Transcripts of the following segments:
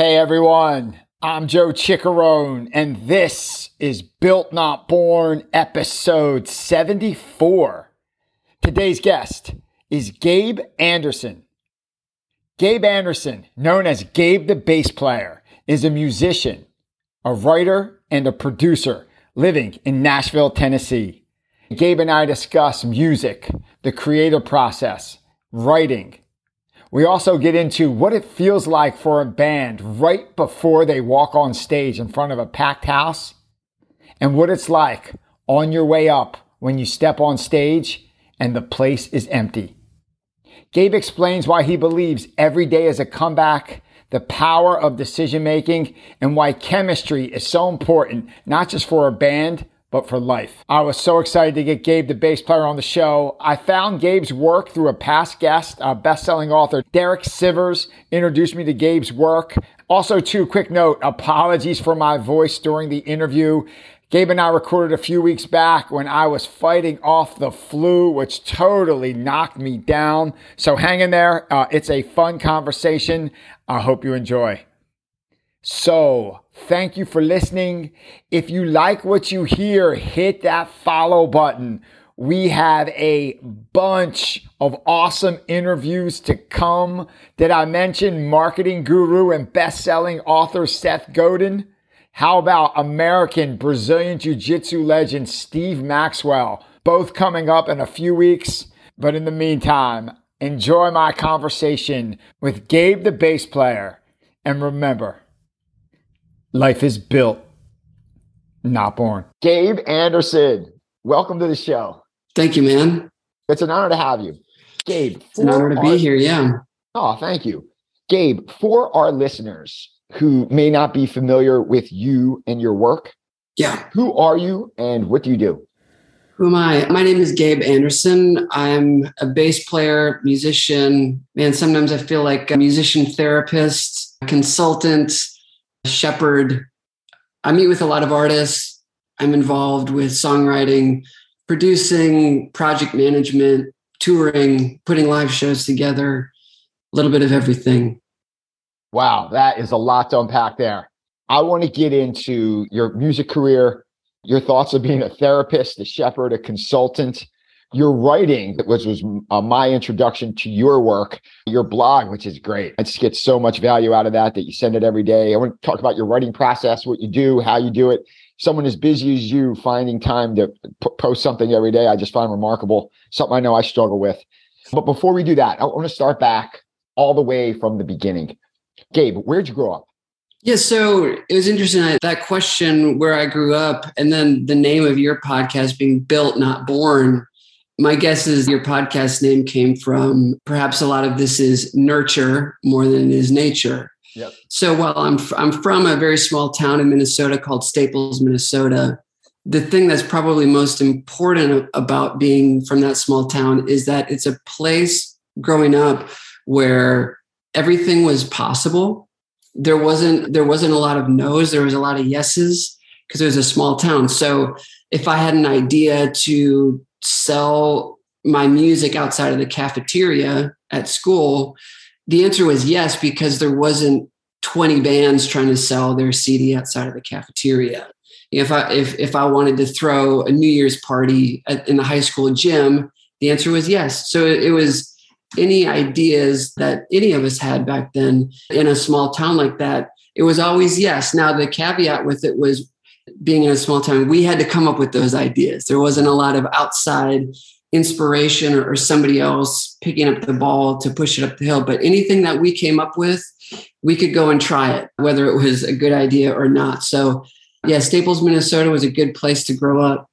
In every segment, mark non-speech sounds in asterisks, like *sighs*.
Hey everyone, I'm Joe Chiccarone, and this is Built Not Born episode 74. Today's guest is Gabe Anderson. Gabe Anderson, known as Gabe the Bass Player, is a musician, a writer, and a producer living in Nashville, Tennessee. Gabe and I discuss music, the creative process, writing, we also get into what it feels like for a band right before they walk on stage in front of a packed house and what it's like on your way up when you step on stage and the place is empty. Gabe explains why he believes every day is a comeback, the power of decision making, and why chemistry is so important, not just for a band, but for life. I was so excited to get Gabe, the bass player, on the show. I found Gabe's work through a past guest, a best-selling author, Derek Sivers, introduced me to Gabe's work. Also, too, quick note, apologies for my voice during the interview. Gabe and I recorded a few weeks back when I was fighting off the flu, which totally knocked me down. So hang in there. Uh, it's a fun conversation. I hope you enjoy. So, thank you for listening. If you like what you hear, hit that follow button. We have a bunch of awesome interviews to come. Did I mention marketing guru and best-selling author Seth Godin? How about American Brazilian Jiu Jitsu legend Steve Maxwell? Both coming up in a few weeks. But in the meantime, enjoy my conversation with Gabe the bass player. And remember, Life is built, not born. Gabe Anderson, welcome to the show. Thank you, man. It's an honor to have you. Gabe, it's an honor to our, be here. Yeah. Oh, thank you. Gabe, for our listeners who may not be familiar with you and your work, yeah. Who are you and what do you do? Who am I? My name is Gabe Anderson. I'm a bass player, musician. and sometimes I feel like a musician therapist, consultant, shepherd. I meet with a lot of artists. I'm involved with songwriting, producing, project management, touring, putting live shows together, a little bit of everything. Wow, that is a lot to unpack there. I want to get into your music career, your thoughts of being a therapist, a shepherd, a consultant, your writing, which was uh, my introduction to your work, your blog, which is great. I just get so much value out of that that you send it every day. I want to talk about your writing process, what you do, how you do it. Someone as busy as you finding time to p- post something every day, I just find remarkable. Something I know I struggle with. But before we do that, I want to start back all the way from the beginning. Gabe, where'd you grow up? Yeah, so it was interesting that question where I grew up, and then the name of your podcast being Built Not Born my guess is your podcast name came from perhaps a lot of this is nurture more than it is nature. Yep. So while I'm I'm from a very small town in Minnesota called Staples, Minnesota, the thing that's probably most important about being from that small town is that it's a place growing up where everything was possible. There wasn't there wasn't a lot of no's, there was a lot of yeses because it was a small town. So if I had an idea to sell my music outside of the cafeteria at school? The answer was yes, because there wasn't 20 bands trying to sell their CD outside of the cafeteria. If I if if I wanted to throw a New Year's party at, in the high school gym, the answer was yes. So it, it was any ideas that any of us had back then in a small town like that. It was always yes. Now the caveat with it was being in a small town, we had to come up with those ideas. There wasn't a lot of outside inspiration or, or, somebody else picking up the ball to push it up the hill. But anything that we came up with, we could go and try it, whether it was a good idea or not. So, yeah, Staples, Minnesota was a good place to grow up.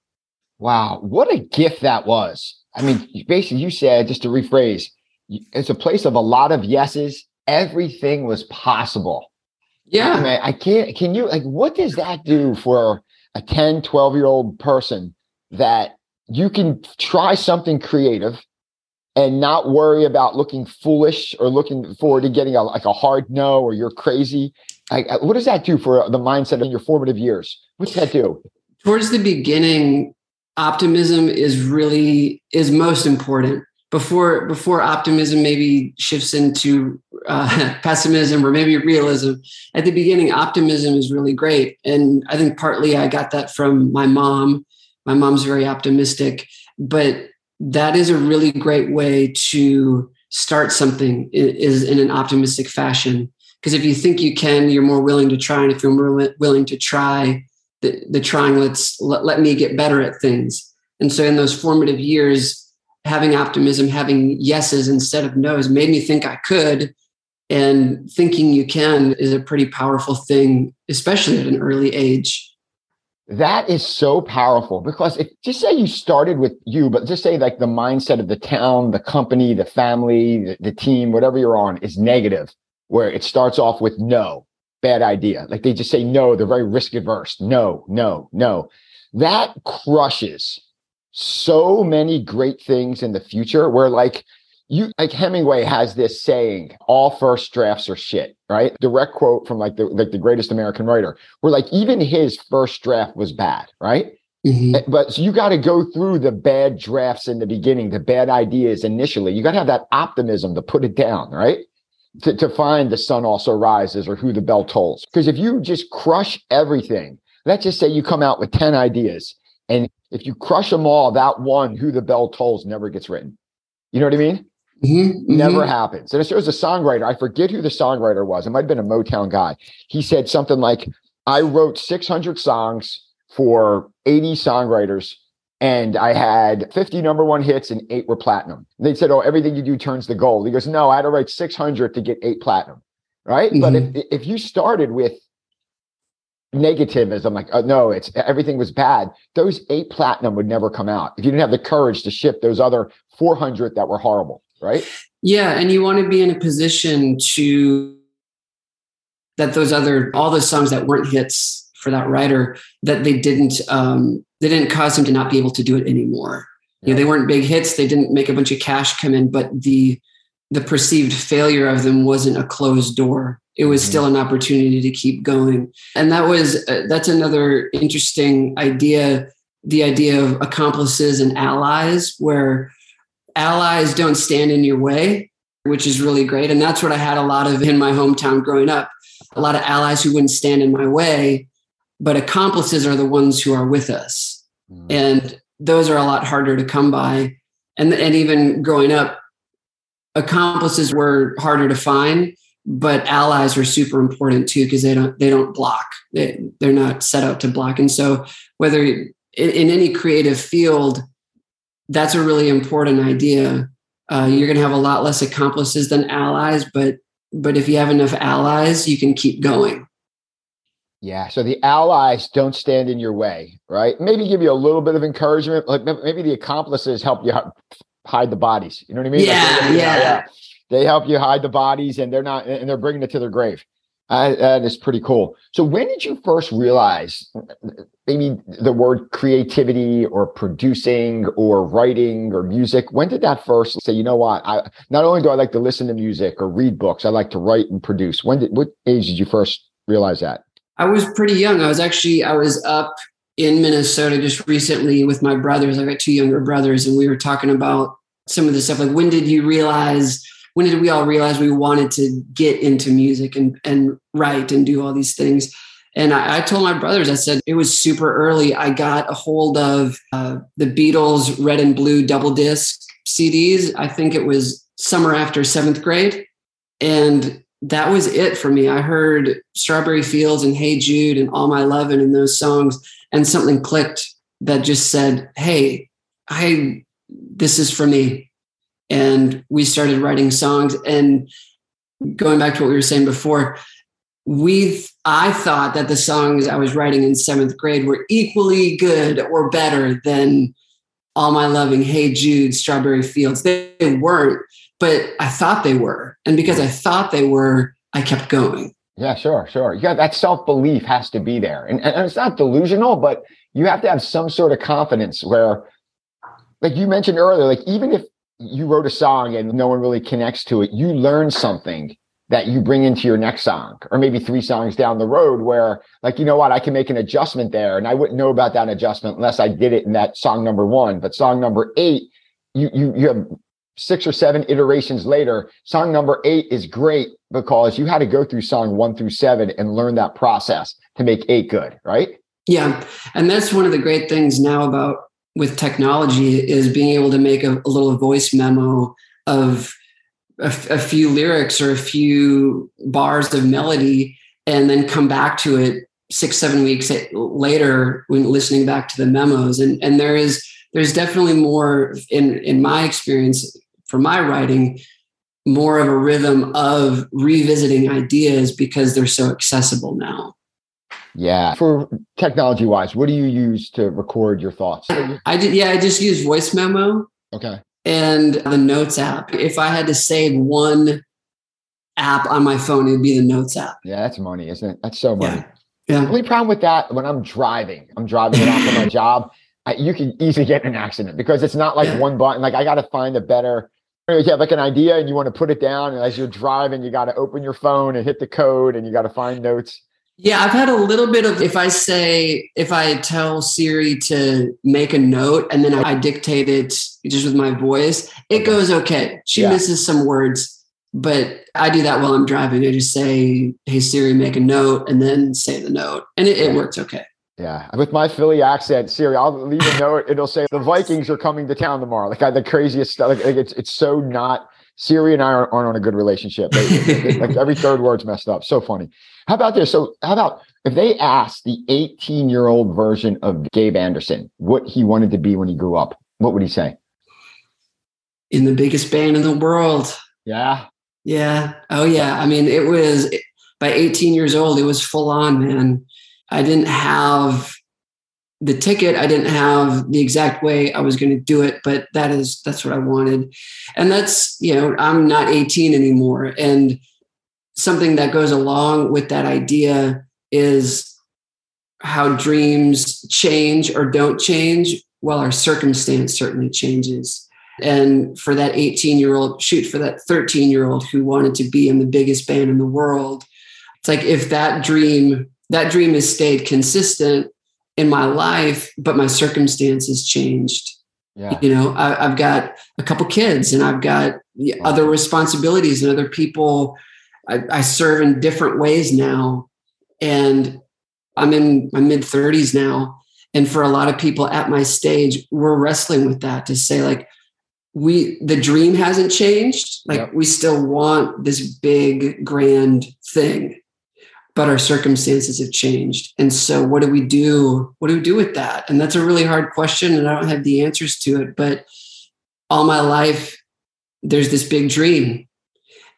Wow, what a gift that was. I mean, basically, you said, just to rephrase, it's a place of a lot of yeses. Everything was possible. Yeah. I, mean, I can't, can you, like, what does that do for a 10, 12 year old person that you can try something creative and not worry about looking foolish or looking forward to getting a, like a hard no or you're crazy? Like, uh, what does that do for the mindset in your formative years? What's that do? Towards the beginning, optimism is really is most important before before optimism maybe shifts into uh, *laughs* pessimism or maybe realism at the beginning optimism is really great. And i think partly i got that from my mom. My mom's very optimistic but that is a really great way to start something is in an optimistic fashion. Because if you think you can you're more willing to try. And if you're more willing to try the, the trying let's let, let me get better at things. And so in those formative years having optimism, having yeses instead of nos made me think I could. And thinking you can is a pretty powerful thing, especially at an early age. That is so powerful because if just say you started with you, but just say like the mindset of the town, the company, the family, the, the team, whatever you're on is negative, where it starts off with no, bad idea. Like they just say no, they're very risk averse. No, no, no. That crushes so many great things in the future where like you like Hemingway has this saying, all first drafts are shit, right? Direct quote from like the like the greatest American writer, where like even his first draft was bad, right? Mm-hmm. Eh, but so you got to go through the bad drafts in the beginning, the bad ideas initially. You got to have that optimism to put it down, right? To, to find the sun also rises or who the bell tolls. Because if you just crush everything, let's just say you come out with 10 ideas and if you crush them all, that one, who the bell tolls, never gets written. You know what I mean? Mm-hmm, never mm-hmm. happens. And it shows a songwriter. I forget who the songwriter was. It might have been a Motown guy. He said something like, I wrote 600 songs for 80 songwriters and I had 50 number one hits and eight were platinum. They said, Oh, everything you do turns to gold. He goes, No, I had to write 600 to get eight platinum. Right. Mm-hmm. But if, if you started with negativism, like, oh, no, it's everything was bad. Those eight platinum would never come out if you didn't have the courage to ship those other 400 that were horrible, right? Yeah. And you want to be in a position to, that those other, all those songs that weren't hits for that writer, that they didn't, um, they didn't cause him to not be able to do it anymore. Yeah. You know, they weren't big hits. They didn't make a bunch of cash come in, but the, the perceived failure of them wasn't a closed door it was mm-hmm. still an opportunity to keep going. And that was uh, that's another interesting idea the idea of accomplices and allies where allies don't stand in your way which is really great. And that's what i had a lot of in my hometown growing up a lot of allies who wouldn't stand in my way but accomplices are the ones who are with us. Mm-hmm. and those are a lot harder to come by. And and even growing up accomplices were harder to find but allies are super important too because they don't they don't block. They, they're not set out to block. And so whether in, in any creative field that's a really important idea. Uh, you're going to have a lot less accomplices than allies but but if you have enough allies you can keep going. Yeah so the allies don't stand in your way right? Maybe give you a little bit of encouragement like maybe the accomplices help you hide the bodies you know what i mean? Yeah, like, yeah. yeah they help you hide the bodies, and they're not, and they're bringing it to their grave. Uh, that is pretty cool. So, when did you first realize maybe the word creativity or producing or writing or music? When did that first say, you know what? I not only do I like to listen to music or read books, I like to write and produce. When did what age did you first realize that? I was pretty young. I was actually I was up in Minnesota just recently with my brothers. I got two younger brothers, and we were talking about some of the stuff. Like, when did you realize? When did we all realize we wanted to get into music and, and write and do all these things? And I, I told my brothers, I said, it was super early. I got a hold of uh, the Beatles red and blue double disc CDs. I think it was summer after seventh grade. And that was it for me. I heard Strawberry Fields and Hey Jude and All My Lovin' and those songs, and something clicked that just said, Hey, I this is for me and we started writing songs. And going back to what we were saying before we i thought that the songs i was writing in seventh grade were equally good or better than all my loving hey jude strawberry fields. They, they weren't but i thought they were. And because i thought they were i kept going. Yeah sure sure. Yeah that self-belief has to be there. And, and it's not delusional but you have to have some sort of confidence where like you mentioned earlier like even if you wrote a song and no one really connects to it, you learn something that you bring into your next song, or maybe three songs down the road where, like, you know what, I can make an adjustment there. And I wouldn't know about that adjustment unless I did it in that song number one. But song number eight, you you you have six or seven iterations later, song number eight is great because you had to go through song one through seven and learn that process to make eight good, right? Yeah. And that's one of the great things now about with technology is being able to make a, a little voice memo of a, a few lyrics or a few bars of melody and then come back to it six seven weeks later when listening back to the memos. And and there is there's definitely more in in my experience for my writing more of a rhythm of revisiting ideas because they're so accessible now yeah for technology wise what do you use to record your thoughts i did yeah i just use voice memo okay and the notes app if i had to save one app on my phone, it'd be the Notes app. Yeah, that's money, isn't it? That's so money. Yeah. yeah. The only problem with that when I'm driving, I'm driving it off of my *laughs* job. I, you can easily get in an accident because it's not like yeah. one button. Like I got to find a better. You have like an idea and you want to put it down, and as you're driving, you got to open your phone and hit the code, and you got to find notes. Yeah, I've had a little bit of if I say if I tell Siri to make a note and then I dictate it just with my voice, it goes okay. She yeah. misses some words but I do that while I'm driving. I just say, "Hey Siri, make a note," and then say the note, and it, it works okay. Yeah, with my Philly accent, Siri, I'll leave a note. It'll say the Vikings are coming to town tomorrow. Like I, the craziest stuff. Like, like, it's it's so not. Siri and I aren't, aren't on a good relationship. like every third word's messed up. So funny. How about this? So how about if they asked the 18 year old version of Gabe Anderson what he wanted to be when he grew up? What would he say? In the biggest band in the world. Yeah. Yeah. Oh, yeah. I mean, it was by 18 years old, it was full on, man. I didn't have the ticket. I didn't have the exact way I was going to do it, but that is, that's what I wanted. And that's, you know, I'm not 18 anymore. And something that goes along with that idea is how dreams change or don't change. Well, our circumstance certainly changes. And for that 18 year old, shoot, for that 13 year old who wanted to be in the biggest band in the world, it's like if that dream, that dream has stayed consistent in my life, but my circumstances changed. Yeah. You know, I, have got a couple kids and I've got other responsibilities and other people. I, I serve in different ways now. And I'm in my mid 30s now. And for a lot of people at my stage, we're wrestling with that to say, like, we the dream hasn't changed like yep. we still want this big grand thing but our circumstances have changed. And so what do we do? What do we do with that? And that's a really hard question and i don't have the answers to it but all my life there's this big dream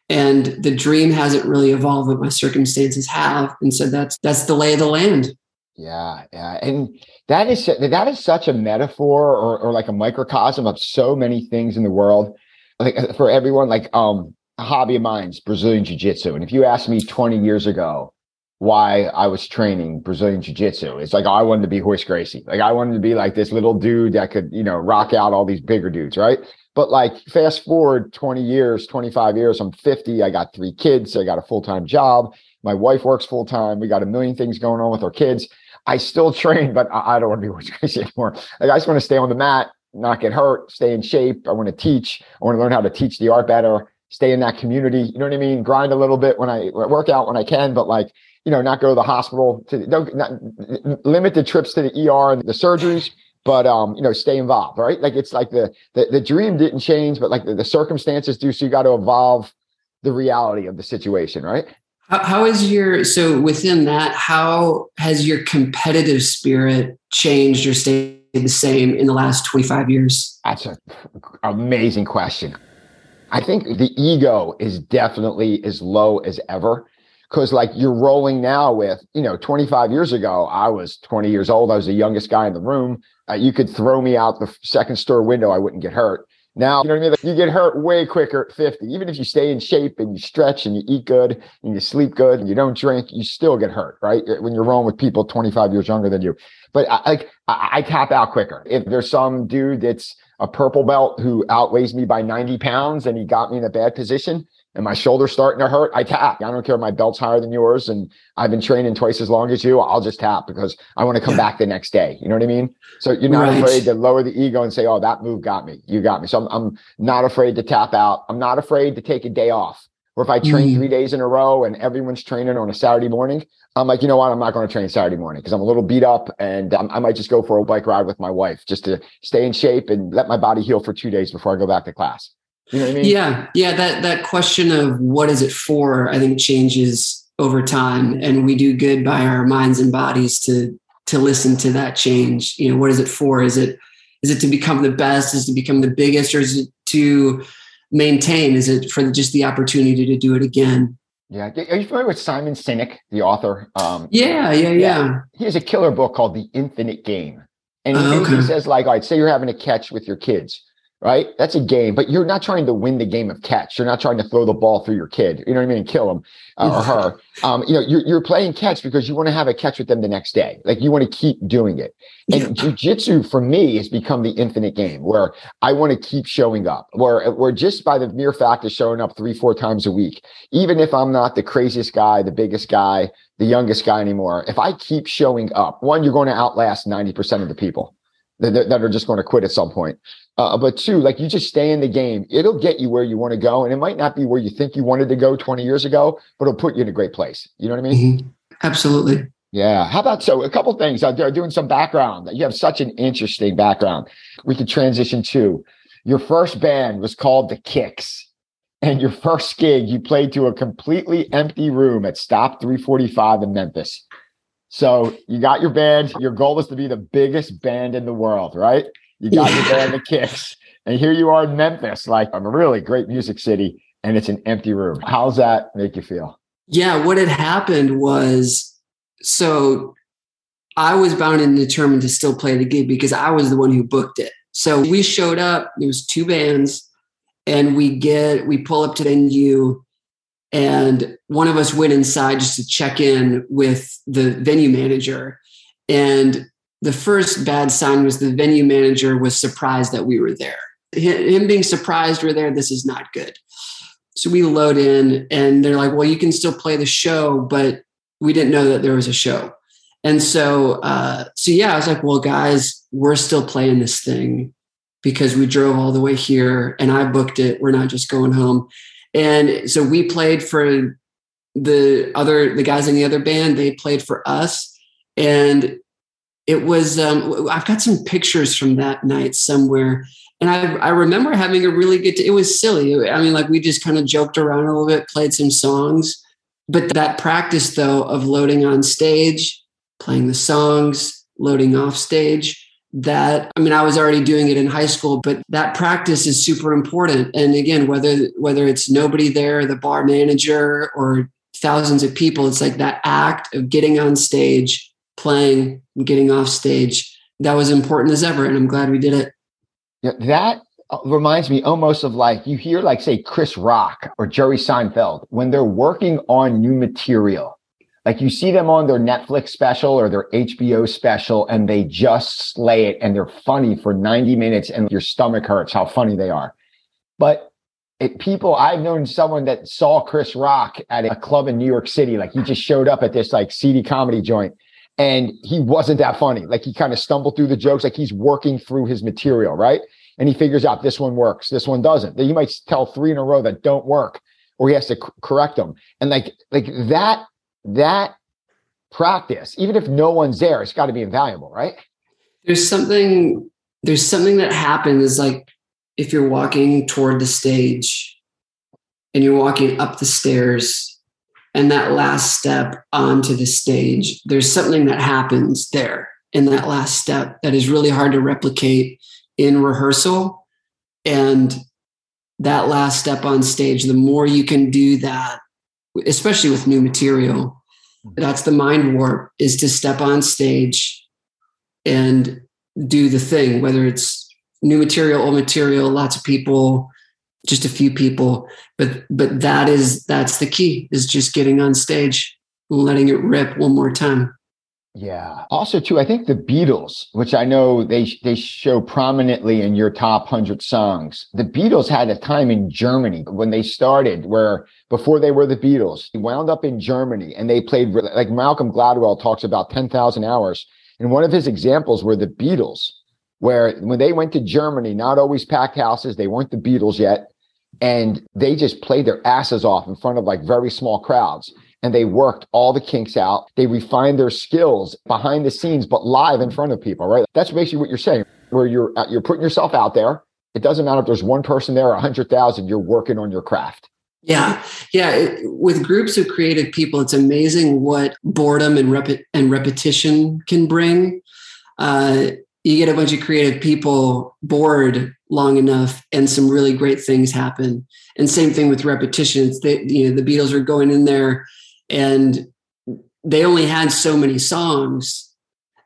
and the dream hasn't really evolved but my circumstances have and so that's that's the lay of the land. Yeah, yeah, and that is that is such a metaphor or, or like a microcosm of so many things in the world. Like for everyone, like um, a hobby of mine is Brazilian Jiu Jitsu, and if you asked me 20 years ago why I was training Brazilian Jiu Jitsu, it's like I wanted to be Royce Gracie. Like I wanted to be like this little dude that could you know rock out all these bigger dudes, right? But like fast forward 20 years, 25 years, I'm 50. I got three kids. I got a full time job. My wife works full time. We got a million things going on with our kids I still *laughs* train, but I, don't want to be Royce Gracie anymore. Like I just want to stay on the mat, not get hurt, stay in shape. I want to teach. I want to learn how to teach the art better, stay in that community. You know what I mean? Grind a little bit when I work out when I can, but like, you know, not go to the hospital to don't not, limit the trips to the ER and the surgeries, but um, you know, stay involved, right? Like it's like the the, the dream didn't change, but like the, the circumstances do. So you got to evolve the reality of the situation, right? How, how is your so within that? How has your competitive spirit changed or stayed the same in the last twenty five years? That's an amazing question. I think the ego is definitely as low as ever because like you're rolling now with you know 25 years ago i was 20 years old i was the youngest guy in the room uh, you could throw me out the second store window i wouldn't get hurt now, you know what I mean? Like you get hurt way quicker at 50. Even if you stay in shape and you stretch and you eat good and you sleep good and you don't drink, you still get hurt, right? When you're rolling with people 25 years younger than you. But I, like I, I tap out quicker. If there's some dude that's a purple belt who outweighs me by 90 pounds and he got me in a bad position and my shoulder's starting to hurt, I tap. I don't care if my belt's higher than yours and I've been training twice as long as you. I'll just tap because I want to come yeah. back the next day. You know what I mean? So you're not right. afraid to lower the ego and say, "Oh, that move got me. You got me." So I'm, I'm not afraid to tap out. I'm not afraid to take a day off. Or if I train mm. three days in a row and everyone's training on a Saturday morning, I'm like, you know what? I'm not going to train Saturday morning because I'm a little beat up and I'm, i might just go for a bike ride with my wife just to stay in shape and let my body heal for two days before I go back to class. You know what I mean? Yeah. Yeah. That, that question of what is it for, I think changes over time and we do good by our minds and bodies to, to listen to that change. You know, what is it for? Is it, is it to become the best? Is it to become the biggest or is it to maintain? Is it for just the opportunity to do it again? Yeah. Are you familiar with Simon Sinek, the author? Um, yeah, yeah, yeah. He has a killer book called The Infinite Game. And he, uh, okay. says, like, all right, say you're having a catch with your kids right? That's a game, but you're not trying to win the game of catch. You're not trying to throw the ball through your kid. You know what I mean? Kill him uh, or her. *laughs* Um, you know, you're, you're playing catch because you want to have a catch with them the next day. Like you want to keep doing it. And yeah. jujitsu for me has become the infinite game where I want to keep showing up. Where where just by the mere fact of showing up three, four times a week, even if I'm not the craziest guy, the biggest guy, the youngest guy anymore, if I keep showing up, one, you're going to outlast 90% of the people that, that are just going to quit at some point. Uh, but two, like you just stay in the game. It'll get you where you want to go. And it might not be where you think you wanted to go 20 years ago, but it'll put you in a great place. You know what I mean? Mm-hmm. Absolutely. Yeah. How about so a couple things? Uh, doing some background. You have such an interesting background. We could transition to your first band was called The Kicks. And your first gig, you played to a completely empty room at Stop 345 in Memphis. So you got your band. Your goal is to be the biggest band in the world, right? You got yeah. your band, the Kicks, and here you are in Memphis, like a really great music city, and it's an empty room. How's that make you feel? Yeah, what had happened was so I was bound and determined to still play the gig because I was the one who booked it. So we showed up. There was two bands, and we get we pull up to the venue and one of us went inside just to check in with the venue manager. And the first bad sign was the venue manager was surprised that we were there. Him being surprised we're there, this is not good. So we load in and they're like, well, you can still play the show, but we didn't know that there was a show. And so, uh, so yeah, I was like, well, guys, we're still playing this thing because we drove all the way here and I booked it. We're not just going home. And so we played for the other the guys in the other band. They played for us, and it was. Um, I've got some pictures from that night somewhere, and I I remember having a really good. T- it was silly. I mean, like we just kind of joked around a little bit, played some songs, but that practice though of loading on stage, playing the songs, loading off stage that i mean i was already doing it in high school but that practice is super important. And again whether whether it's nobody there the bar manager or thousands of people it's like that act of getting on stage playing and getting off stage that was important as ever and i'm glad we did it. That uh, reminds me almost of like you hear like say chris rock or jerry seinfeld when they're working on new material like you see them on their Netflix special or their HBO special and they just slay it and they're funny for 90 minutes and your stomach hurts how funny they are. But it, people, I've known someone that saw Chris Rock at a club in New York City. Like he just showed up at this like seedy comedy joint and he wasn't that funny. Like he kind of stumbled through the jokes, like he's working through his material, right? And he figures out this one works, this one doesn't. Then you might tell three in a row that don't work, or he has to c- correct them. And like like that that practice, even if no one's there, it's got to be invaluable, right? There's something, there's something that happens like if you're walking toward the stage and you're walking up the stairs and that last step onto the stage, there's something that happens there in that last step that is really hard to replicate in rehearsal. And that last step on stage, the more you can do that, especially with new material. Mm-hmm. That's the mind warp is to step on stage and do the thing, whether it's new material, old material, lots of people, just a few people. But but that is that's the key is just getting on stage, letting it rip one more time. Yeah. Also, too, I think the Beatles, which I know they they show prominently in your top hundred songs. The Beatles had a time in Germany when they started, where before they were the Beatles, they wound up in Germany and they played like Malcolm Gladwell talks about ten thousand hours, and one of his examples were the Beatles, where when they went to Germany, not always packed houses, they weren't the Beatles yet, and they just played their asses off in front of like very small crowds and they worked all the kinks out. They refined their skills behind the scenes, but live in front of people, right? That's basically what you're saying, where you're uh, you're putting yourself out there. It doesn't matter if there's one person there or a hundred thousand. You're working on your craft. Yeah, yeah. It, with groups of creative people, it's amazing what boredom and rep- and repetition can bring. Uh, you get a bunch of creative people bored long enough, and some really great things happen. And same thing with repetitions It's the, you know the Beatles are going in there and they only had so many songs.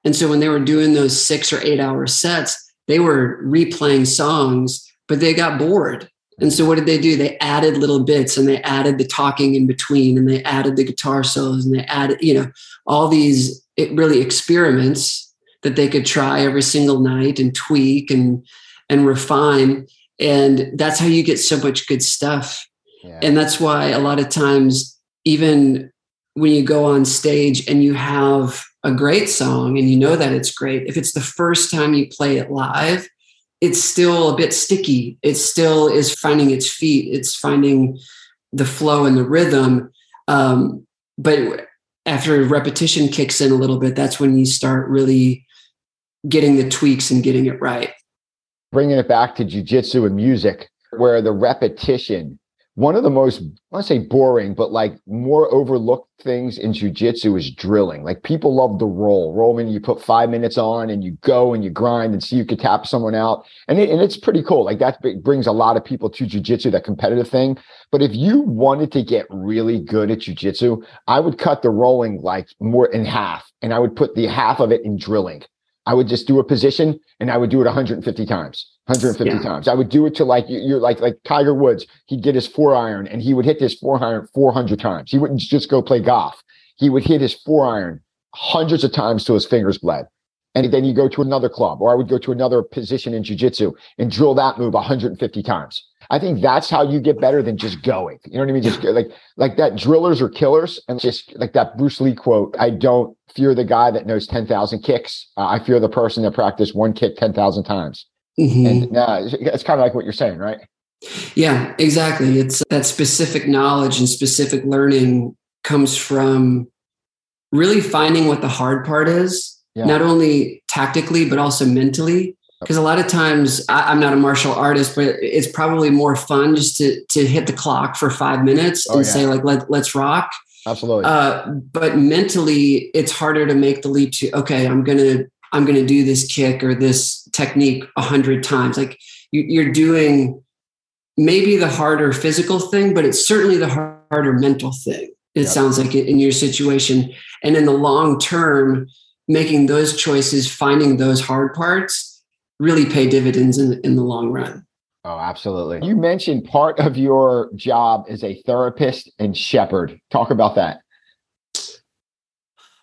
And so when they were doing those six or eight hour sets they were replaying songs but they got bored. And so what did they do? They added little bits and they added the talking in between and they added the guitar solos and they added you know all these it really experiments that they could try every single night and tweak and and refine. And that's how you get so much good stuff. Yeah. and that's why a lot of times even when you go on stage and you have a great song and you know that it's great, if it's the first time you play it live, it's still a bit sticky. It still is finding its feet. It's finding the flow and the rhythm. Um, but after repetition kicks in a little bit, that's when you start really getting the tweaks and getting it right. Bringing it back to jujitsu and music, where the repetition one of the most I say boring, but like more overlooked things in jujitsu is drilling. Like people love the roll. Roman, you put five minutes on and you go and you grind and see you could tap someone out. And, it, and it's pretty cool. Like that brings a lot of people to jujitsu, that competitive thing. But if you wanted to get really good at jujitsu, I would cut the rolling like more in half and I would put the half of it in drilling. I would just do a position and I would do it 150 times. 150 yeah. times. I would do it to like you're like like Tiger Woods. He'd get his four iron and he would hit this four iron 400 times. He wouldn't just go play golf. He would hit his four iron hundreds of times till his fingers bled. And then you go to another club, or I would go to another position in jujitsu and drill that move 150 times. I think that's how you get better than just going. You know what I mean? Just like like that drillers or killers, and just like that Bruce Lee quote. I don't fear the guy that knows 10,000 kicks. Uh, I fear the person that practiced one kick 10,000 times. Mm-hmm. And uh, it's, it's kind of like what you're saying, right? Yeah, exactly. It's that specific knowledge and specific learning comes from really finding what the hard part is, yeah. not only tactically, but also mentally. Because a lot of times I, am not a martial artist, but it's probably more fun just to to hit the clock for five minutes oh, and yeah. say like let let's rock. Absolutely. Uh, but mentally, it's harder to make the leap to okay, I'm gonna I'm going to do this kick or this technique a hundred times. Like you, are doing maybe the harder physical thing, but it's certainly the harder mental thing. It yep. sounds like in your situation. And in the long term, making those choices, finding those hard parts really pay dividends in, in the long run. Oh, absolutely. You mentioned part of your job as a therapist and shepherd. Talk about that.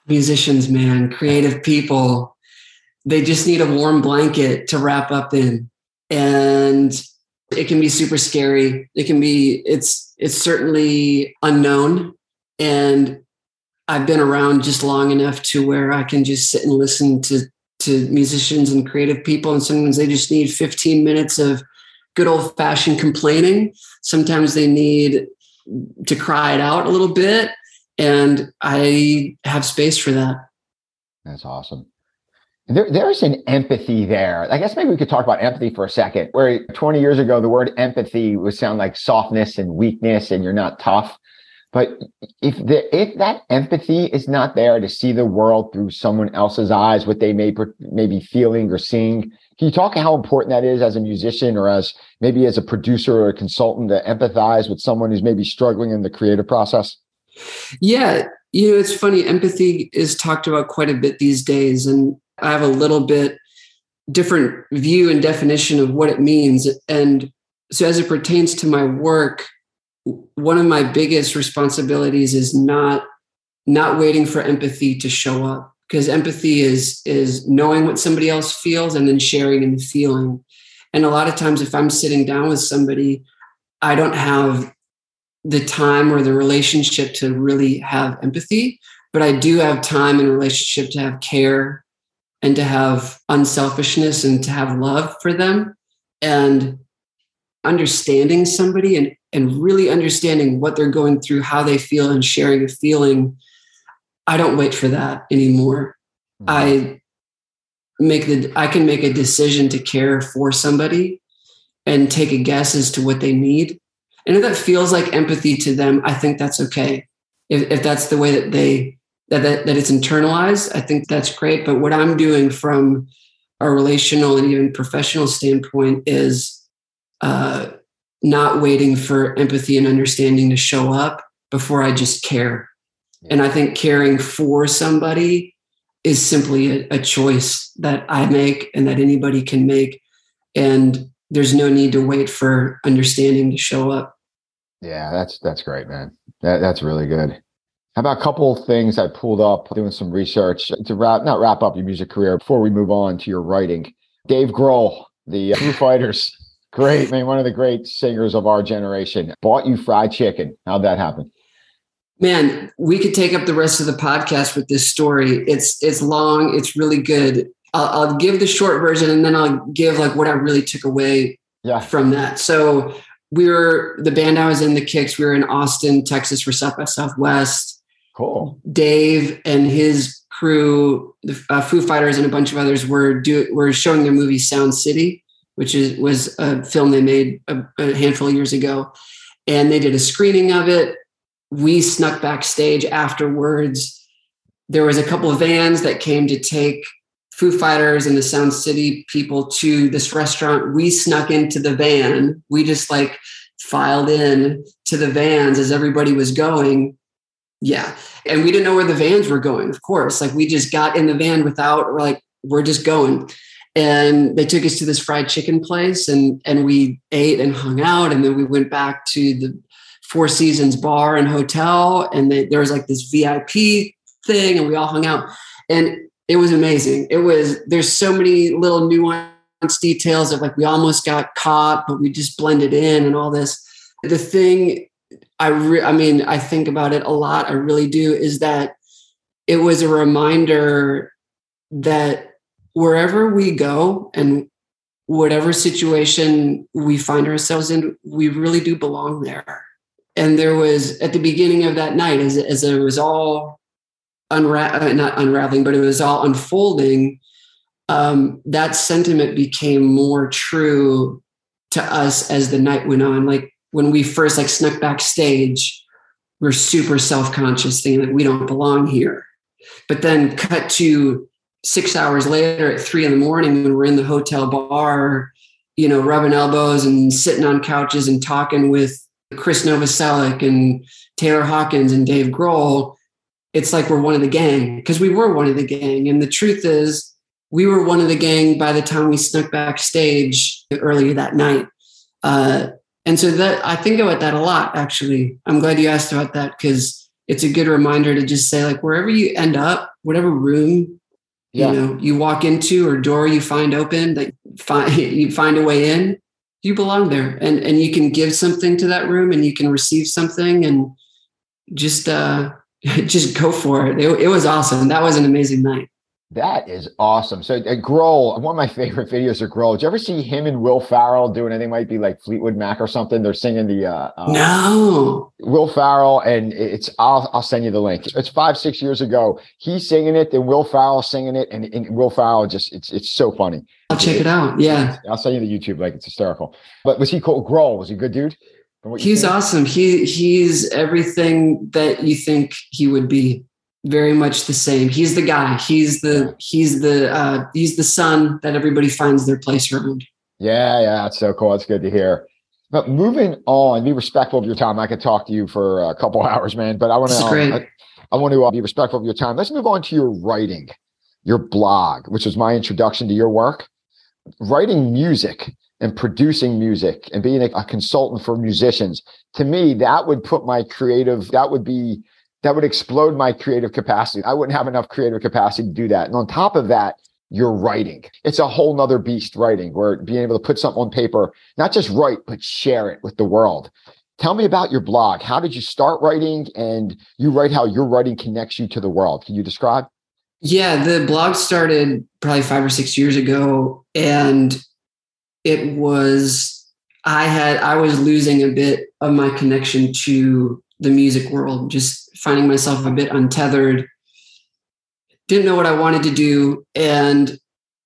Musicians, man, creative people they just need a warm blanket to wrap up in. And it can be super scary. It can be, it's, it's certainly unknown. And I've been around just long enough to where I can just sit and listen to, to musicians and creative people. And sometimes they just need 15 minutes of good old fashioned complaining. Sometimes they need to cry it out a little bit. And I have space for that. That's awesome there, there's an empathy there. I guess maybe we could talk about empathy for a second. Where 20 years ago, the word empathy would sound like softness and weakness, and you're not tough. But if the if that empathy is not there to see the world through someone else's eyes, what they may may be feeling or seeing, can you talk how important that is as a musician or as maybe as a producer or a consultant to empathize with someone who's maybe struggling in the creative process? Yeah, you know, it's funny. Empathy is talked about quite a bit these days, and I have a little bit different view and definition of what it means. And so, as it pertains to my work, one of my biggest responsibilities is not not waiting for empathy to show up because empathy is is knowing what somebody else feels and then sharing in the feeling. And a lot of times, if I'm sitting down with somebody, I don't have the time or the relationship to really have empathy, but I do have time and relationship to have care and to have unselfishness and to have love for them. And understanding somebody and, and really understanding what they're going through, how they feel, and sharing a feeling, I don't wait for that anymore. Mm-hmm. I make the I can make a decision to care for somebody and take a guess as to what they need. And if that feels like empathy to them, I think that's okay. If, if that's the way that they that, that that it's internalized, I think that's great. But what I'm doing from a relational and even professional standpoint is uh, not waiting for empathy and understanding to show up before I just care. And I think caring for somebody is simply a, a, choice that I make and that anybody can make. And there's no need to wait for understanding to show up. Yeah, that's that's great, man. That, that's really good. How about a couple of things I pulled up doing some research to wrap not wrap up your music career before we move on to your writing. Dave Grohl, the uh, Foo Fighters Great, man. One of the great singers of our generation. Bought you fried chicken. How'd that happen? Man, we could take up the rest of the podcast with this story. It's it's long. It's really good. I'll, I'll give the short version, and then I'll give like what I really took away yeah. from that. So we were the band I was in, the Kicks. We were in Austin, Texas, for South by Southwest. Cool. Dave and his crew, the uh, Foo Fighters, and a bunch of others were do were showing their movie Sound City which is was a film they made a, a handful of years ago, and they did a screening of it. We snuck backstage afterwards. There was a couple of vans that came to take Foo Fighters and the Sound City people to this restaurant. We snuck into the van. We just like filed in to the vans as everybody was going. Yeah. And we didn't know where the vans were going, of course. Like we just got in the van without, like, we're just going and they took us to this fried chicken place and and we ate and hung out and then we went back to the four seasons bar and hotel and they, there was like this vip thing and we all hung out and it was amazing it was there's so many little nuanced details of like we almost got caught but we just blended in and all this the thing i re- i mean i think about it a lot i really do is that it was a reminder that wherever we go and whatever situation we find ourselves in, we really do belong there. And there was at the beginning of that night, as, as it was all unra- uh, not unraveling, but it was all unfolding, um, that sentiment became more true to us as the night went on. Like when we first like snuck backstage, we're super self-conscious, thinking that we don't belong here. But then cut to six hours later at three in the morning when we're in the hotel bar, you know, rubbing elbows and sitting on couches and talking with Krist Novoselic and Taylor Hawkins and Dave Grohl, it's like we're one of the gang because we were one of the gang. And the truth is, we were one of the gang by the time we snuck backstage earlier that night. Uh, and so that I think about that a lot, actually. I'm glad you asked about that because it's a good reminder to just say, like, wherever you end up, whatever room yeah. you know you walk into or door you find open that find *laughs* you find a way in you belong there and and you can give something to that room and you can receive something and just uh *laughs* just go for it. it it was awesome that was an amazing night that is awesome. So, uh, Grohl, one of my favorite videos of Grohl. Did you ever see him and Will Ferrell doing anything? Might be like Fleetwood Mac or something. They're singing the uh, uh, no Will Ferrell, and it's I'll I'll send you the link. It's five six years ago. He's singing it, then Will Ferrell singing it, and, and Will Ferrell just it's it's so funny. I'll check it out. Yeah, I'll send you the YouTube. Like it's hysterical. But was he cool? Grohl was he a good dude? He's awesome. He he's everything that you think he would be very much the same. He's the guy. He's the he's the uh, he's the son that everybody finds their place around. Yeah, yeah, that's so cool. That's good to hear. But moving on, be respectful of your time. I could talk to you for a couple *laughs* hours, man. But I want to um, I, I, want to uh, be respectful of your time. Let's move on to your writing, your blog, which was my introduction to your work. Writing music and producing music and being a, a consultant for musicians. To me, that would put my creative. That would be that would explode my creative capacity. I wouldn't have enough creative capacity to do that. And on top of that, you're writing. It's a whole nother beast writing where being able to put something on paper, not just write, but share it with the world. Tell me about your blog. How did you start writing? And you write how your writing connects you to the world. Can you describe? Yeah, the blog started probably five or six years ago. And it was I had I was losing a bit of my connection to the music world, just finding myself a bit untethered. Didn't know what I wanted to do, and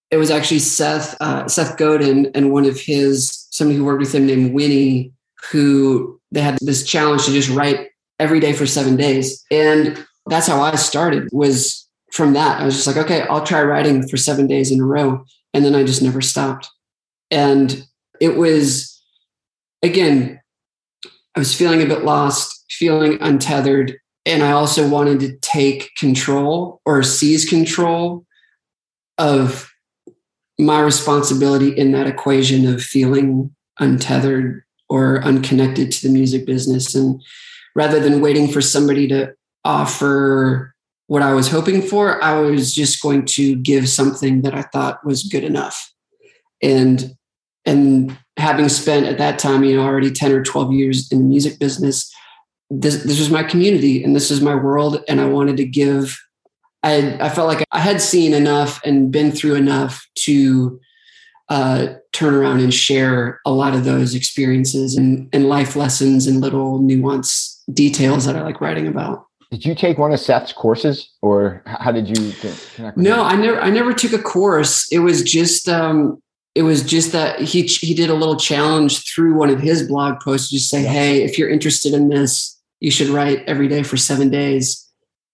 it was actually Seth uh, Seth Godin and one of his somebody who worked with him named Winnie, who they had this challenge to just write every day for seven days, and that's how I started. Was from that I was just like, okay, I'll try writing for seven days in a row, and then I just never stopped, and it was again, I was feeling a bit lost, feeling untethered. And I also wanted to take control or seize control of my responsibility in that equation of feeling untethered or unconnected to the music business. And rather than waiting for somebody to offer what I was hoping for, I was just going to give something that I thought was good enough. And and having spent at that time, you know, already 10 or 12 years in the music business, this, this was my community and this is my world. And I wanted to give, I, I felt like I had seen enough and been through enough to uh, turn around and share a lot of those experiences and, and life lessons and little nuance details that I like writing about. Did you take one of Seth's courses, or how did you connect? no, him? I never. I never took a course. It was just um, it was just that he he did a little challenge through one of his blog posts just say hey if you're interested in this you should write every day for seven days.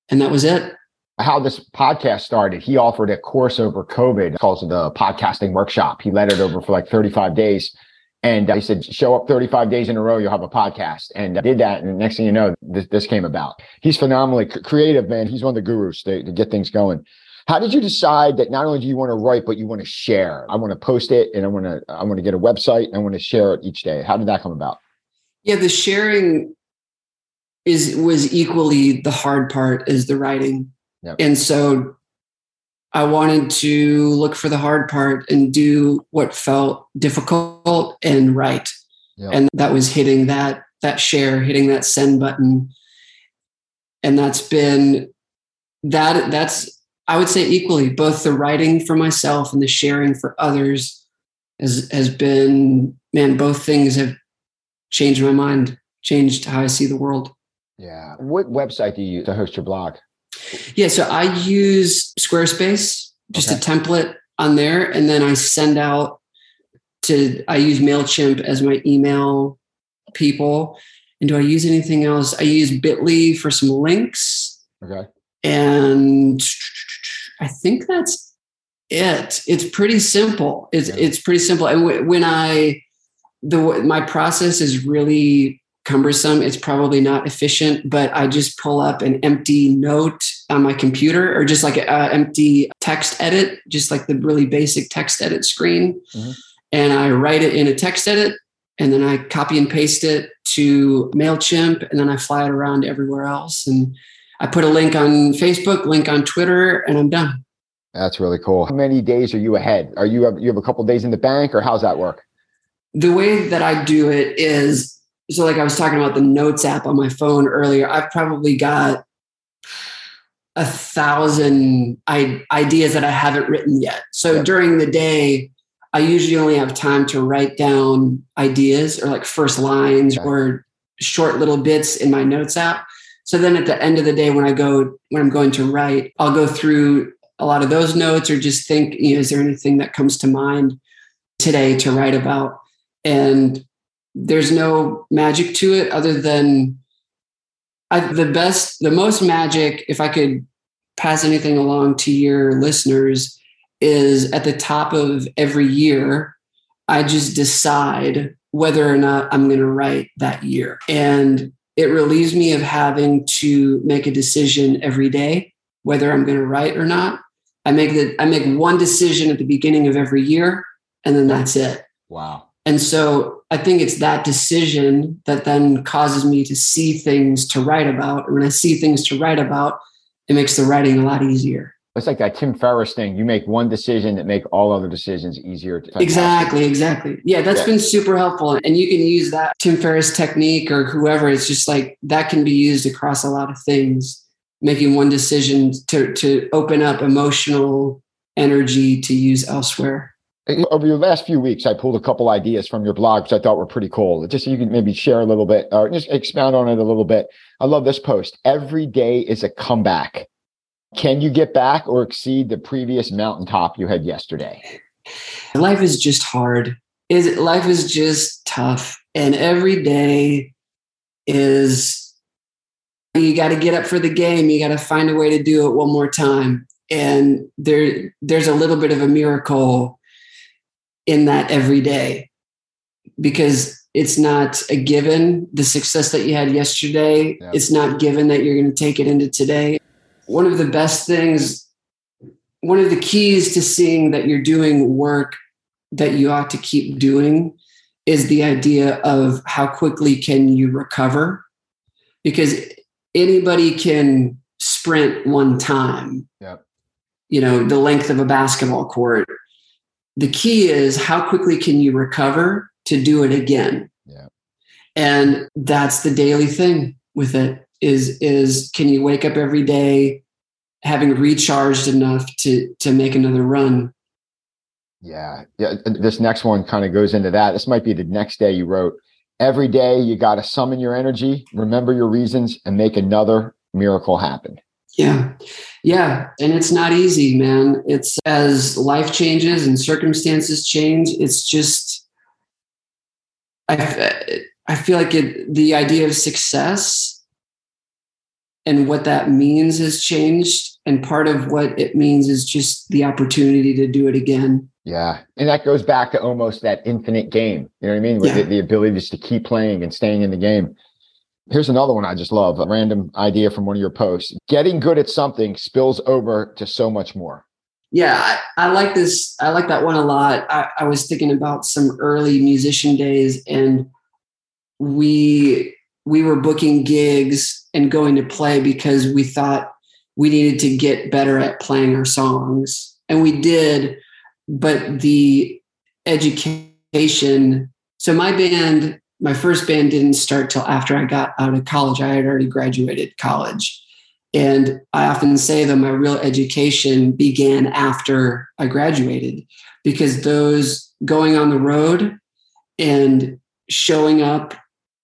And that was it. How this podcast started he offered a course over covid calls it the podcasting workshop. He led it over for like 35 days. And uh, he said show up 35 days in a row you'll have a podcast. And I did that and the next thing you know this, this came about. He's phenomenally creative man. He's one of the gurus to, to get things going how did you decide that not only do you want to write, but you want to share? I want to post it and I want to, I want to get a website and I want to share it each day. How did that come about? Yeah, the sharing is was equally the hard part as the writing. Yep. And so I wanted to look for the hard part and do what felt difficult and right. Yep. And that was hitting that that share, hitting that send button. And that's been that that's I would say equally, both the writing for myself and the sharing for others has has been man. Both things have changed my mind, changed how I see the world. Yeah. What website do you use to host your blog? Yeah, so I use Squarespace, just okay. a template on there, and then I send out to. I use Mailchimp as my email people. And do I use anything else? I use Bitly for some links. Okay. And I think that's it. It's pretty simple. It's yeah. it's pretty simple. And w- when I the my process is really cumbersome. It's probably not efficient, but I just pull up an empty note on my computer or just like an empty text edit, just like the really basic text edit screen. Mm-hmm. And I write it in a text edit and then I copy and paste it to MailChimp and then I fly it around everywhere else. And I put a link on Facebook, link on Twitter, and I'm done. That's really cool. How many days are you ahead? Are you you have a couple days in the bank, or how's that work? The way that I do it is so, like I was talking about the Notes app on my phone earlier. I've probably got a thousand ideas that I haven't written yet. So yep. during the day, I usually only have time to write down ideas or like first lines okay. or short little bits in my Notes app. So then at the end of the day, when I go, when I'm going to write, I'll go through a lot of those notes or just think, you know, is there anything that comes to mind today to write about? And there's no magic to it other than I, the best, the most magic, if I could pass anything along to your listeners, is at the top of every year, I just decide whether or not I'm going to write that year. And it relieves me of having to make a decision every day whether I'm going to write or not. I make the I make one decision at the beginning of every year, and then that's it. Wow. And so I think it's that decision that then causes me to see things to write about. And when I see things to write about, it makes the writing a lot easier. It's like that Tim Ferriss thing. You make one decision that make all other decisions easier. To exactly, exactly. Yeah, that's yeah. been super helpful. And you can use that Tim Ferriss technique or whoever. It's just like that can be used across a lot of things. Making one decision to to open up emotional energy to use elsewhere. Over the last few weeks, I pulled a couple ideas from your blog, which I thought were pretty cool. Just so you can maybe share a little bit or just expound on it a little bit. I love this post. Every day is a comeback. Can you get back or exceed the previous mountaintop you had yesterday? Life is just hard. Is life is just tough. And every day is you got to get up for the game. You got to find a way to do it one more time. And there there's a little bit of a miracle in that every day because it's not a given the success that you had yesterday yeah. it's not given that you're going to take it into today one of the best things one of the keys to seeing that you're doing work that you ought to keep doing is the idea of how quickly can you recover? Because anybody can sprint one time. Yeah. you know the length of a basketball court. The key is how quickly can you recover to do it again? Yeah. and that's the daily thing with it is is can you wake up every day having recharged enough to to make another run yeah yeah this next one kind of goes into that this might be the next day you wrote every day you got to summon your energy remember your reasons and make another miracle happen yeah. Yeah. And it's not easy, man. It's as life changes and circumstances change, it's just, I, I feel like it, the idea of success and what that means has changed. And part of what it means is just the opportunity to do it again. Yeah. And that goes back to almost that infinite game. You know what I mean? With yeah. the, the ability just to keep playing and staying in the game. Here's another one I just love a random idea from one of your posts. Getting good at something spills over to so much more. Yeah, I, I like this. I like that one a lot. I, I was thinking about some early musician days, and we we were booking gigs and going to play because we thought we needed to get better at playing our songs, and we did. But the education. So my band my first band didn't start till after I got out of college. I had already graduated college. And I often say that my real education began after I graduated because those going on the road and showing up,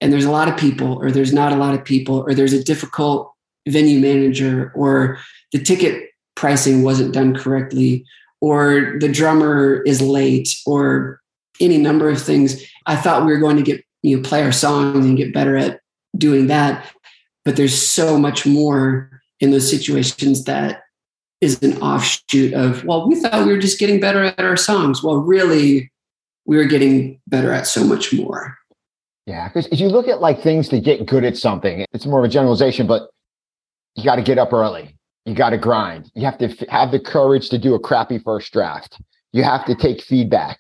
and there's a lot of people, or there's not a lot of people, or there's a difficult venue manager, or the ticket pricing wasn't done correctly, or the drummer is late, or any number of things. I thought we were going to get you know play our songs and get better at doing that but there's so much more in those situations that is an offshoot of well we thought we were just getting better at our songs well really we were getting better at so much more yeah because if you look at like things to get good at something it's more of a generalization but you got to get up early you got to grind you have to f- have the courage to do a crappy first draft you have to take feedback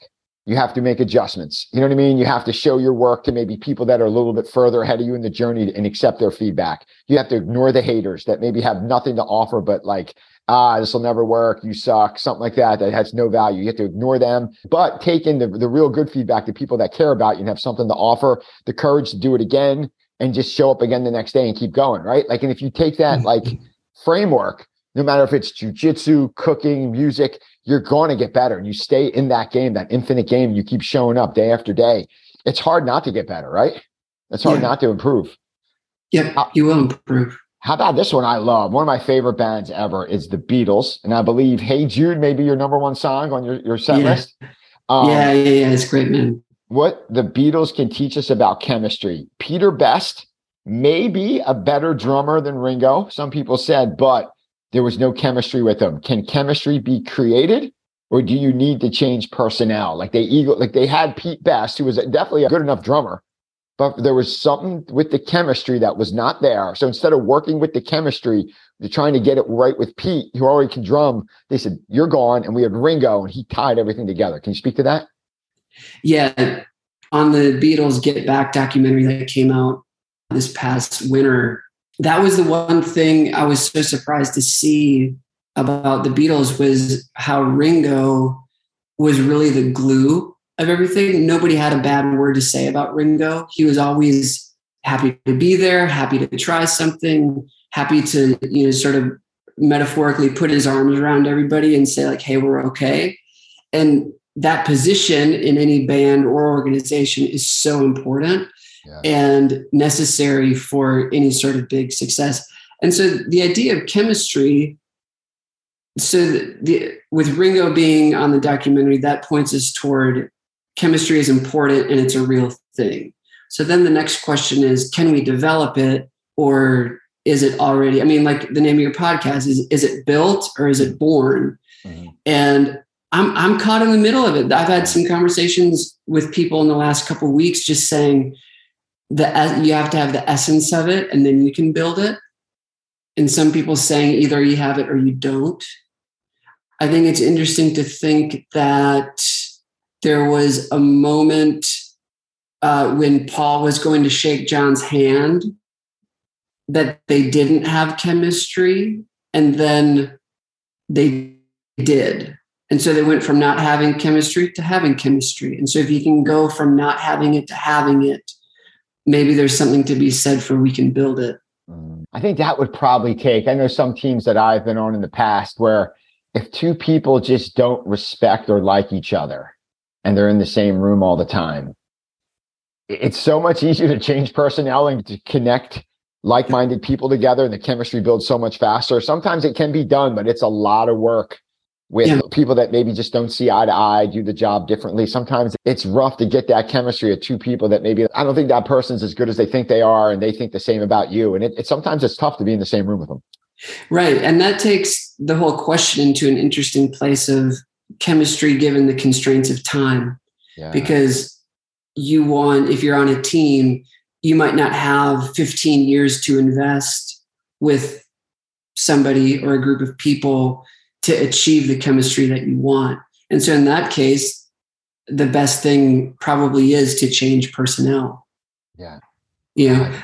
you have to make adjustments. You know what I mean? You have to show your work to maybe people that are a little bit further ahead of you in the journey and accept their feedback. You have to ignore the haters that maybe have nothing to offer, but like, ah, this will never work. You suck, something like that, that has no value. You have to ignore them, but take in the, the real good feedback, the people that care about you and have something to offer, the courage to do it again and just show up again the next day and keep going. Right. Like, and if you take that like framework, no matter if it's jujitsu, cooking, music, you're going to get better. And you stay in that game, that infinite game. You keep showing up day after day. It's hard not to get better, right? It's hard yeah. not to improve. Yep, you will improve. How about this one? I love one of my favorite bands ever is the Beatles, and I believe "Hey Jude" may be your number one song on your your set yeah. list. Um, yeah, yeah, yeah, it's great, man. What the Beatles can teach us about chemistry. Peter Best may be a better drummer than Ringo. Some people said, but there was no chemistry with them. Can chemistry be created? Or do you need to change personnel? Like they ego, like they had Pete Best, who was definitely a good enough drummer, but there was something with the chemistry that was not there. So instead of working with the chemistry, they're trying to get it right with Pete, who already can drum. They said, You're gone. And we had Ringo, and he tied everything together. Can you speak to that? Yeah. on the Beatles Get Back documentary that came out this past winter, that was the one thing I was so surprised to see about the Beatles was how Ringo was really the glue of everything. Nobody had a bad word to say about Ringo. He was always happy to be there, happy to try something, happy to, you know, sort of metaphorically put his arms around everybody and say, like, hey, we're okay. And that position in any band or organization is so important yeah. and necessary for any sort of big success. And so the idea of chemistry, so the, with Ringo being on the documentary, that points us toward chemistry is important and it's a real thing. So then the next question is can we develop it or is it already? I mean, like the name of your podcast is is it built or is it born? Mm-hmm. And I'm I'm caught in the middle of it. I've had some conversations with people in the last couple weeks just saying that you have to have the essence of it and then you can build it. And some people saying either you have it or you don't. I think it's interesting to think that there was a moment uh, when Paul was going to shake John's hand that they didn't have chemistry, and then they did. And so they went from not having chemistry to having chemistry. And so if you can go from not having it to having it, maybe there's something to be said for we can build it. Mm. I think that would probably take, I know some teams that I've been on in the past where if two people just don't respect or like each other and they're in the same room all the time, it's so much easier to change personnel and to connect like-minded people together and the chemistry builds so much faster. Sometimes it can be done but it's a lot of work with yeah. people that maybe just don't see eye to eye do the job differently. Sometimes it's rough to get that chemistry of two people that maybe i don't think that person's as good as they think they are and they think the same about you. And it, it sometimes it's tough to be in the same room with them. Right and that takes the whole question into an interesting place of chemistry given the constraints of time yeah. because you want, if you're on a team, you might not have 15 years to invest with somebody or a group of people to achieve the chemistry that you want. And so in that case, the best thing probably is to change personnel. Yeah. Yeah.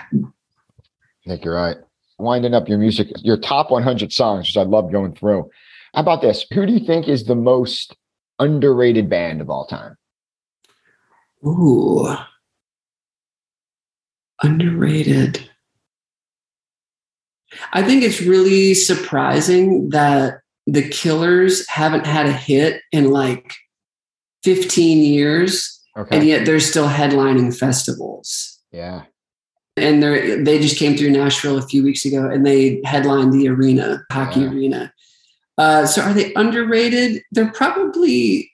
Nick, you're right. Winding up your music, your top 100 songs, which I love going through. How about this? Who do you think is the most underrated band of all time? Ooh. Underrated. I think it's really surprising that the Killers haven't had a hit in like 15 years, okay. and yet they're still headlining festivals. Yeah. And they they just came through Nashville a few weeks ago, and they headlined the arena, hockey yeah. arena. Uh, so are they underrated? They're probably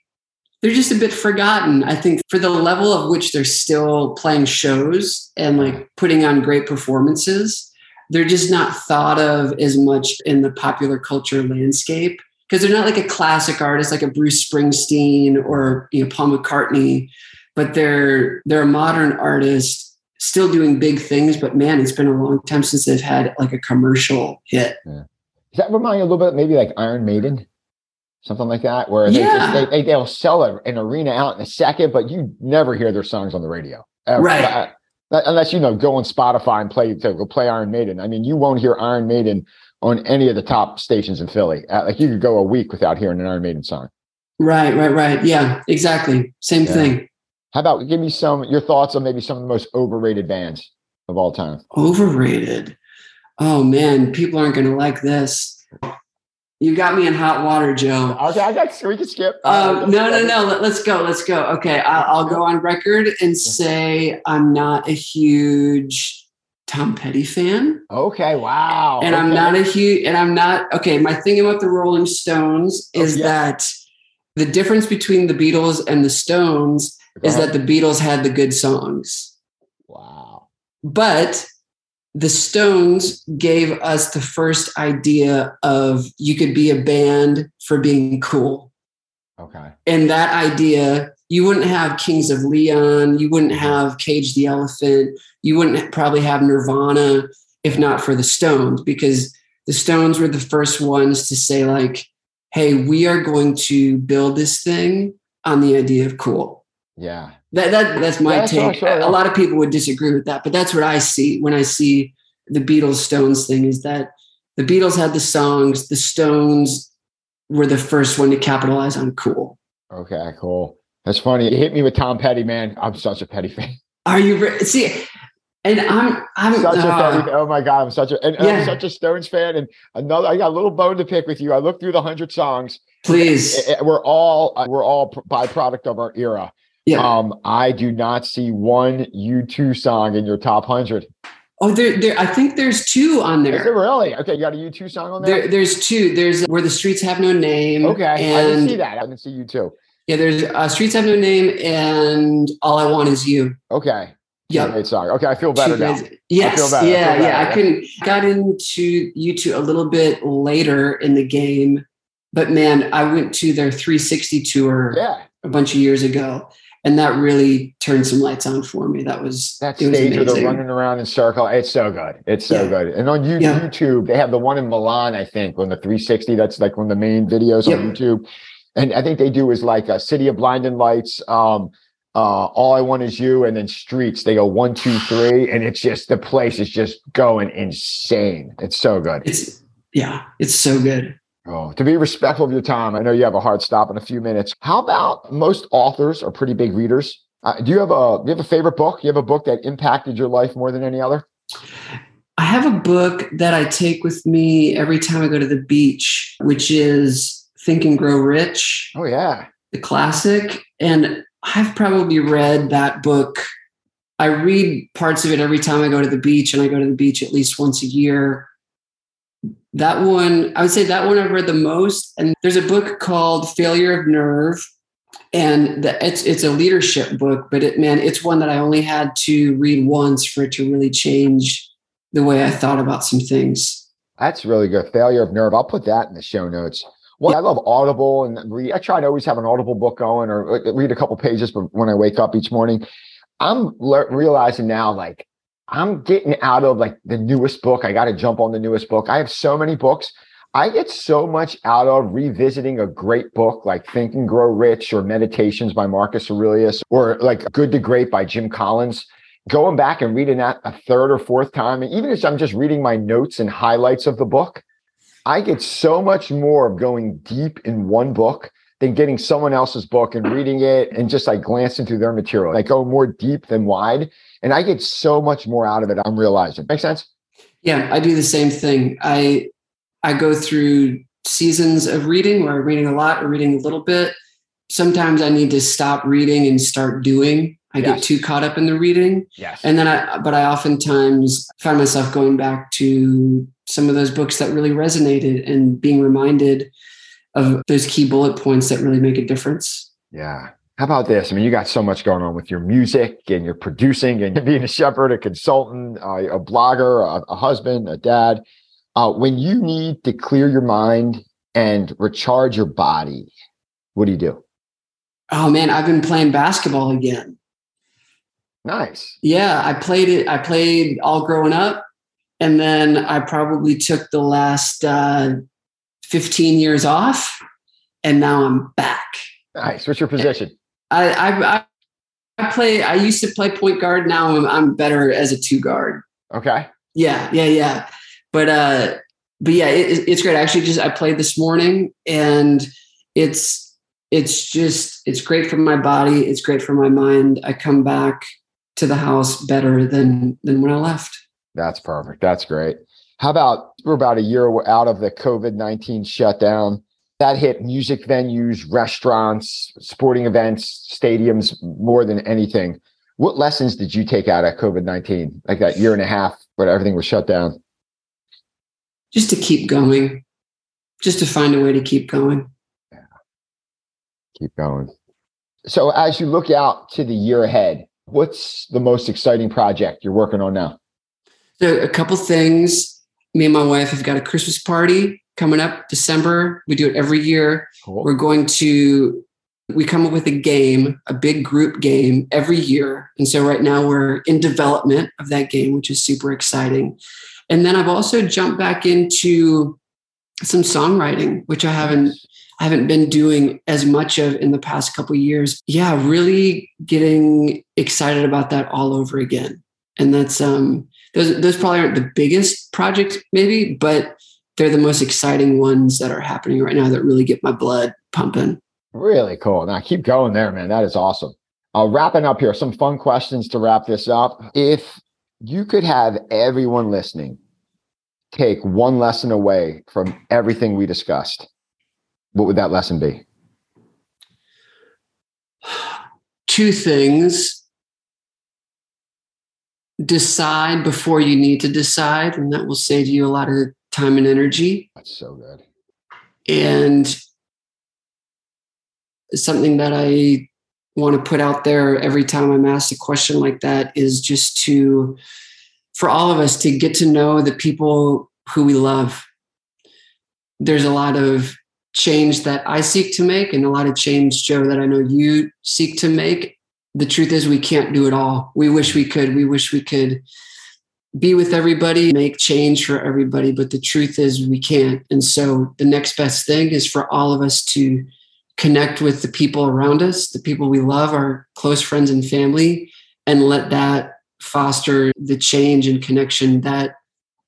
they're just a bit forgotten. I think for the level of which they're still playing shows and like putting on great performances, they're just not thought of as much in the popular culture landscape because they're not like a classic artist like a Bruce Springsteen or you know Paul McCartney, but they're they're a modern artist still doing big things. But man, it's been a long time since they've had like a commercial hit. Yeah. Does that remind you a little bit maybe like Iron Maiden? something like that, where they, yeah. just, they, they will sell a, an arena out in a second, but you never hear their songs on the radio, ever. right? Uh, unless you know, go on Spotify and play to go play Iron Maiden. I mean, you won't hear Iron Maiden on any of the top stations in Philly. Uh, like you could go a week without hearing an Iron Maiden song. Right, right, right. Yeah, exactly. Same yeah. thing. How about give me some your thoughts on maybe some of the most overrated bands of all time? Overrated. Oh man, people aren't going to like this. You got me in hot water, Joe. Okay, I got. We can skip. Um, no, no, no. Let, us go. Let's go. Okay, I'll, I'll, go on record and say I'm not a huge Tom Petty fan. Okay, wow. And okay. I'm not a huge. And I'm not. Okay, my thing about the Rolling Stones oh, is oh, yeah. that the difference between the Beatles and the Stones is that the Beatles had the good songs. Wow. But the Stones gave us the first idea of you could be a band for being cool. Okay. And that idea, you wouldn't have Kings of Leon, you wouldn't mm-hmm. have Cage the Elephant, you wouldn't probably have Nirvana if not for the Stones, because the Stones were the first ones to say, like, hey, we are going to build this thing on the idea of cool. Yeah. That, that that's my Yeah, take. sure, yeah. A lot of people would disagree with that, but that's what I see when I see the Beatles Stones thing is that the Beatles had the songs, the Stones were the first one to capitalize on cool. Okay, cool. That's funny. You hit me with Tom Petty, man. I'm such a Petty fan. Are you re- see? And I'm I'm Such a uh, Petty. Oh my god, I'm such a and I'm such a Stones fan. And another, I got a little bone to pick with you. I looked through the hundred songs. please. Eh, eh, We're all uh, we're all byproduct of our era. Yeah. Um, I do not see one U2 song in your top hundred. Oh, there, there. I think there's two on Is it there. really? Okay, you got a U2 song on there? There, there's two. There's where the streets have no name. okay, I didn't see that. I didn't see U2. yeah, there's uh, streets have no name, and all I want is you. Okay, Yeah, great song. Okay, I feel better Two now. guys- Yes, feel better. I yeah, feel yeah. better, I couldn't got into U2 a little bit later in the game, but man, I went to their 360 tour Yeah, a bunch of years ago, and that really turned some lights on for me. That was that it was stage where they're running around in circle. It's so good. It's so Yeah. good. And on you- Yeah. YouTube, they have the one in Milan, I think, on the 360. That's like one of the main videos on YouTube. And I think they do is like a City of Blinding Lights, um, uh, All I Want Is You, and then Streets. They go one, two, three, and it's just the place is just going insane. It's so good. It's yeah, it's so good. Oh, to be respectful of your time, I know you have a hard stop in a few minutes. How about most authors are pretty big readers? Uh, do you have a do you have a favorite book? Do you have a book that impacted your life more than any other? I have a book that I take with me every time I go to the beach, which is Think and Grow Rich. Oh yeah, the classic. And I've probably read that book. I read parts of it every time I go to the beach, and I go to the beach at least once a year. That one, I would say that one I've read the most. And there's a book called Failure of Nerve. And the, it's it's a leadership book, but it man, it's one that I only had to read once for it to really change the way I thought about some things. that's really good. Failure of Nerve. I'll put that in the show notes. Well, I love Audible and read. I try to always have an Audible book going or uh, read a couple pages but when I wake up each morning. I'm le- realizing now, like, I'm getting out of like the newest book. I got to jump on the newest book. I have so many books. I get so much out of revisiting a great book like Think and Grow Rich or Meditations by Marcus Aurelius or like Good to Great by Jim Collins. Going back and reading that a third or fourth time, and even if I'm just reading my notes and highlights of the book, I get so much more of going deep in one book than getting someone else's book and reading it and just like glancing through their material. Like go more deep than wide. And I get so much more out of it. I'm realizing. Make sense? Yeah, I do the same thing. I I go through seasons of reading where I'm reading a lot or reading a little bit. Sometimes I need to stop reading and start doing. I get too caught up in the reading. Yes. And then I but I oftentimes find myself going back to some of those books that really resonated and being reminded of those key bullet points that really make a difference. Yeah. How about this? I mean, you got so much going on with your music and your producing and *laughs* being a shepherd, a consultant, uh, a blogger, a, a husband, a dad. Uh, when you need to clear your mind and recharge your body, what do you do? Oh man, I've been playing basketball again. Nice. Yeah, I played it. I played all growing up, and then I probably took the last uh, fifteen years off, and now I'm back. Nice. What's your position? I I, I- I play. I used to play point guard. Now I'm, I'm better as a two guard. Okay. Yeah, yeah, yeah. But uh, but yeah, it, it's great. Actually, just I played this morning, and it's it's just it's great for my body. It's great for my mind. I come back to the house better than than when I left. That's perfect. That's great. How about we're about a year out of the COVID 19 shutdown? That hit music venues, restaurants, sporting events, stadiums more than anything. What lessons did you take out of COVID 19, like that year and a half when everything was shut down? Just to keep going, just to find a way to keep going. Keep going. So, as you look out to the year ahead, what's the most exciting project you're working on now? So a couple things. Me and my wife have got a Christmas party coming up December. We do it every year. Cool. We're going to we come up with a game, a big group game every year. And so right now we're in development of that game, which is super exciting. And then I've also jumped back into some songwriting, which I haven't I haven't been doing as much of in the past couple years. Yeah, really getting excited about that all over again. And that's um those those probably aren't the biggest projects maybe, but they're the most exciting ones that are happening right now that really get my blood pumping. Really cool. Now keep going there, man. That is awesome. Uh, wrapping up here, some fun questions to wrap this up. If you could have everyone listening take one lesson away from everything we discussed, what would that lesson be? *sighs* Two things. Decide before you need to decide, and that will save you a lot of time and energy. That's so good. And something that I want to put out there every time I'm asked a question like that is just to, for all of us, to get to know the people who we love. There's a lot of change that I seek to make, and a lot of change, Joe, that I know you seek to make. The truth is, we can't do it all. We wish we could. We wish we could be with everybody, make change for everybody, but the truth is, we can't. And so, the next best thing is for all of us to connect with the people around us, the people we love, our close friends and family, and let that foster the change and connection that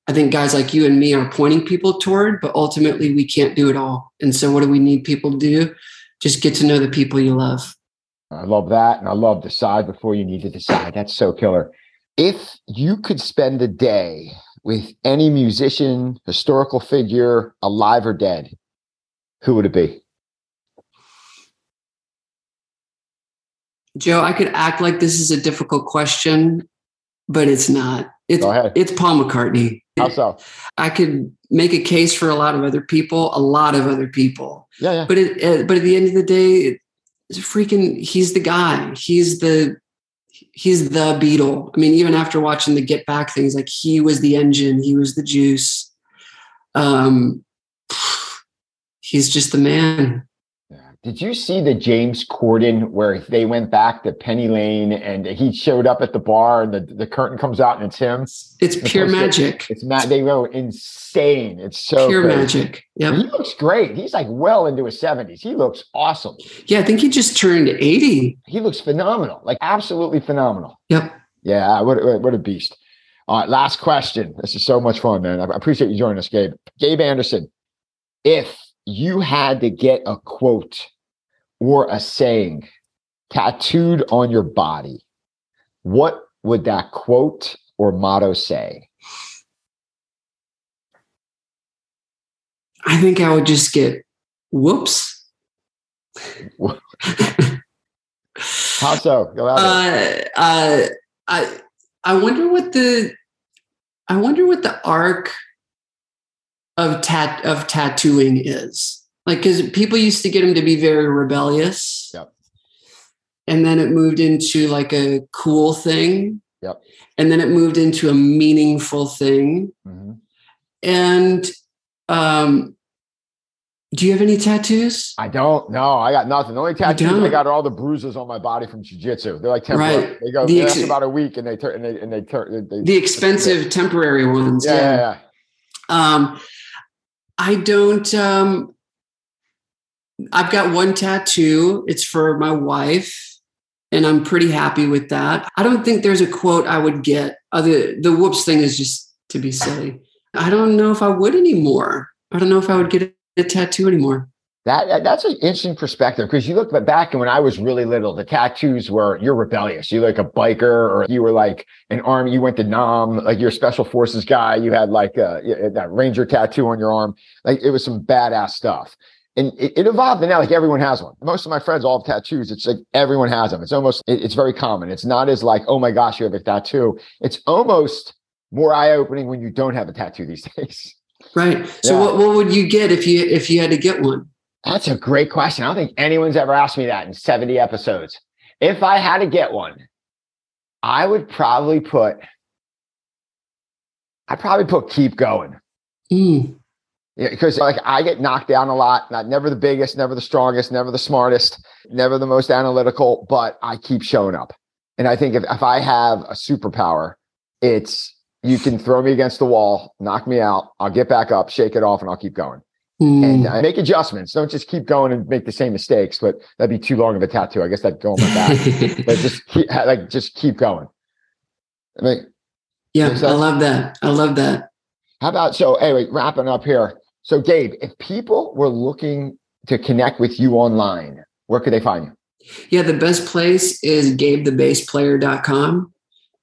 I think guys like you and me are pointing people toward, but ultimately we can't do it all. And so, what do we need people to do? Just get to know the people you love. I love that. And I love decide before you need to decide. That's so killer. If you could spend a day with any musician, historical figure, alive or dead, who would it be? Joe, I could act like this is a difficult question, but it's not. It's it's Paul McCartney. How so? I could make a case for a lot of other people, a lot of other people. Yeah, yeah. But it, uh, but at the end of the day, freaking. He's the guy. He's the he's the Beatle. I mean, even after watching the Get Back things, like he was the engine. He was the juice. Um, *sighs* he's just the man. Did you see the James Corden where they went back to Penny Lane and he showed up at the bar and the, the curtain comes out and it's him? It's pure magic. It's Matt. They go insane. It's so pure crazy. magic. Yeah, he looks great. He's like well into his seventies. He looks awesome. Yeah, I think he just turned eighty. He looks phenomenal. Like absolutely phenomenal. Yep. Yeah. What what a beast. All right. Last question. This is so much fun, man. I appreciate you joining us, Gabe. Gabe Anderson. If you had to get a quote or a saying tattooed on your body, what would that quote or motto say? I think I would just get whoops. How so? Go uh, uh, I I wonder what the I wonder what the arc of tat of tattooing is like because people used to get him to be very rebellious yep and then it moved into like a cool thing yep and then it moved into a meaningful thing mm-hmm. and um do you have any tattoos? I don't. No, I got nothing. The only tattoos I got are all the bruises on my body from jujitsu. They're like temporary. Right. They go the ex- about a week, and they turn and they and they turn. the expensive temporary ones. Yeah, yeah, yeah. yeah. Um, I don't. Um, I've got one tattoo. It's for my wife, and I'm pretty happy with that. I don't think there's a quote I would get. Other the whoops thing is just to be silly. I don't know if I would anymore. I don't know if I would get a tattoo anymore. That that's an interesting perspective because you look back and when I was really little, the tattoos were you're rebellious. You're like a biker, or you were like an army. You went to Nam, like you're a special forces guy. You had like a, that ranger tattoo on your arm. Like it was some badass stuff. And it, it evolved, and now like everyone has one. Most of my friends all have tattoos. It's like everyone has them. It's almost it, it's very common. It's not as like oh my gosh you have a tattoo. It's almost more eye opening when you don't have a tattoo these *laughs* days. Right. So yeah. what, what would you get if you if you had to get one? That's a great question. I don't think anyone's ever asked me that in 70 episodes. If I had to get one, I would probably put, I'd probably put keep going. Mm. Yeah, because like I get knocked down a lot. Not never the biggest, never the strongest, never the smartest, never the most analytical, but I keep showing up. And I think if, if I have a superpower, it's you can throw me against the wall, knock me out, I'll get back up, shake it off, and I'll keep going. Mm. And uh, make adjustments. Don't just keep going and make the same mistakes, but that'd be too long of a tattoo. I guess that'd go on my back. *laughs* but just keep, like just keep going. I mean, yeah, I love that. I love that. How about so anyway, wrapping up here. So Gabe, if people were looking to connect with you online, where could they find you? Yeah, the best place is gabethebassplayer.com.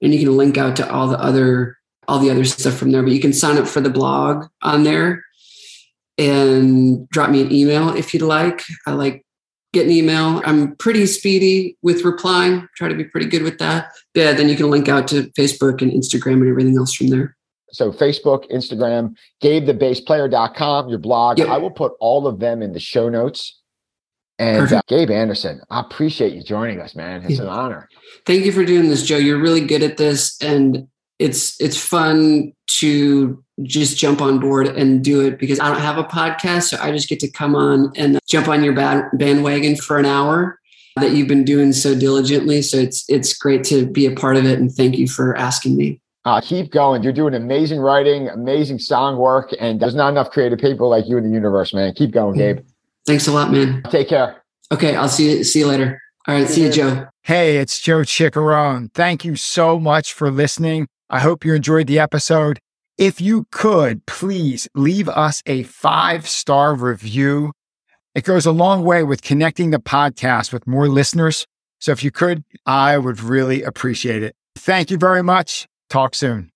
And you can link out to all the other all the other stuff from there. But you can sign up for the blog on there and drop me an email if you'd like. I like get an email. I'm pretty speedy with replying. Try to be pretty good with that. Yeah, then you can link out to Facebook and Instagram and everything else from there. So Facebook, Instagram, GabeTheBassPlayer.com, your blog. Yep. I will put all of them in the show notes. And uh, Gabe Anderson, I appreciate you joining us, man. It's yeah. an honor. Thank you for doing this, Joe. You're really good at this, and it's it's fun to just jump on board and do it because I don't have a podcast, so I just get to come on and jump on your bandwagon for an hour that you've been doing so diligently. So it's it's great to be a part of it, and thank you for asking me. Uh, keep going. You're doing amazing writing, amazing song work, and there's not enough creative people like you in the universe, man. Keep going, Gabe. Thanks a lot, man. Take care. Okay, I'll see you. See you later. All right, see, see you, Joe. Hey, it's Joe Chiccarone. Thank you so much for listening. I hope you enjoyed the episode. If you could, please leave us a five star review. It goes a long way with connecting the podcast with more listeners. So if you could, I would really appreciate it. Thank you very much. Talk soon.